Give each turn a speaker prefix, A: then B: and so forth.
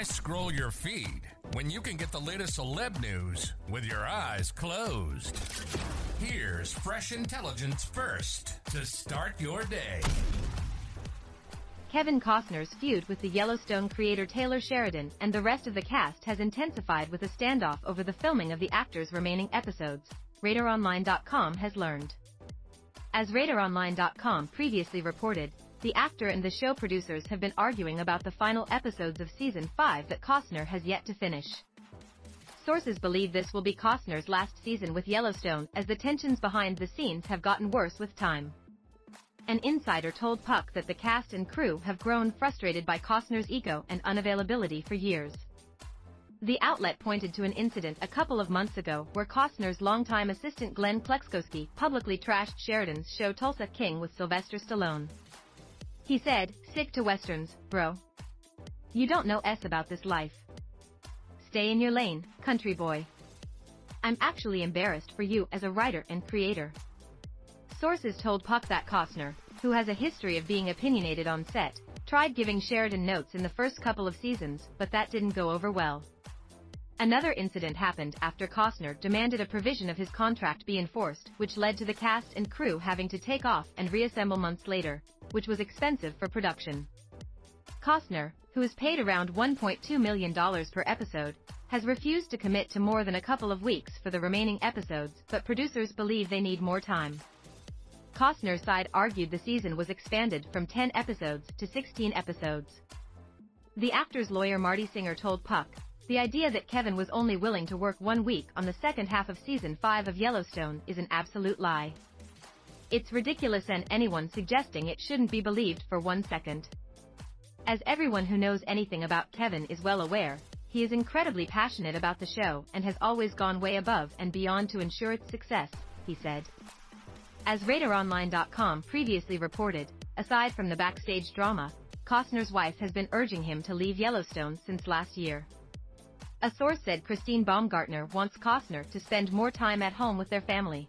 A: Why scroll your feed when you can get the latest celeb news with your eyes closed? Here's fresh intelligence first to start your day.
B: Kevin Costner's feud with the Yellowstone creator Taylor Sheridan and the rest of the cast has intensified with a standoff over the filming of the actor's remaining episodes, RadarOnline.com has learned. As RadarOnline.com previously reported, the actor and the show producers have been arguing about the final episodes of season 5 that Costner has yet to finish. Sources believe this will be Costner's last season with Yellowstone as the tensions behind the scenes have gotten worse with time. An insider told Puck that the cast and crew have grown frustrated by Costner's ego and unavailability for years. The outlet pointed to an incident a couple of months ago where Costner's longtime assistant Glenn Klexkowski publicly trashed Sheridan's show Tulsa King with Sylvester Stallone. He said, sick to westerns, bro. You don't know S about this life. Stay in your lane, country boy. I'm actually embarrassed for you as a writer and creator. Sources told Puck that Costner, who has a history of being opinionated on set, tried giving Sheridan notes in the first couple of seasons, but that didn't go over well. Another incident happened after Costner demanded a provision of his contract be enforced, which led to the cast and crew having to take off and reassemble months later, which was expensive for production. Costner, who is paid around $1.2 million per episode, has refused to commit to more than a couple of weeks for the remaining episodes, but producers believe they need more time. Costner's side argued the season was expanded from 10 episodes to 16 episodes. The actor's lawyer Marty Singer told Puck, the idea that Kevin was only willing to work one week on the second half of season 5 of Yellowstone is an absolute lie. It's ridiculous and anyone suggesting it shouldn't be believed for one second. As everyone who knows anything about Kevin is well aware, he is incredibly passionate about the show and has always gone way above and beyond to ensure its success, he said. As RadarOnline.com previously reported, aside from the backstage drama, Costner's wife has been urging him to leave Yellowstone since last year. A source said Christine Baumgartner wants Costner to spend more time at home with their family.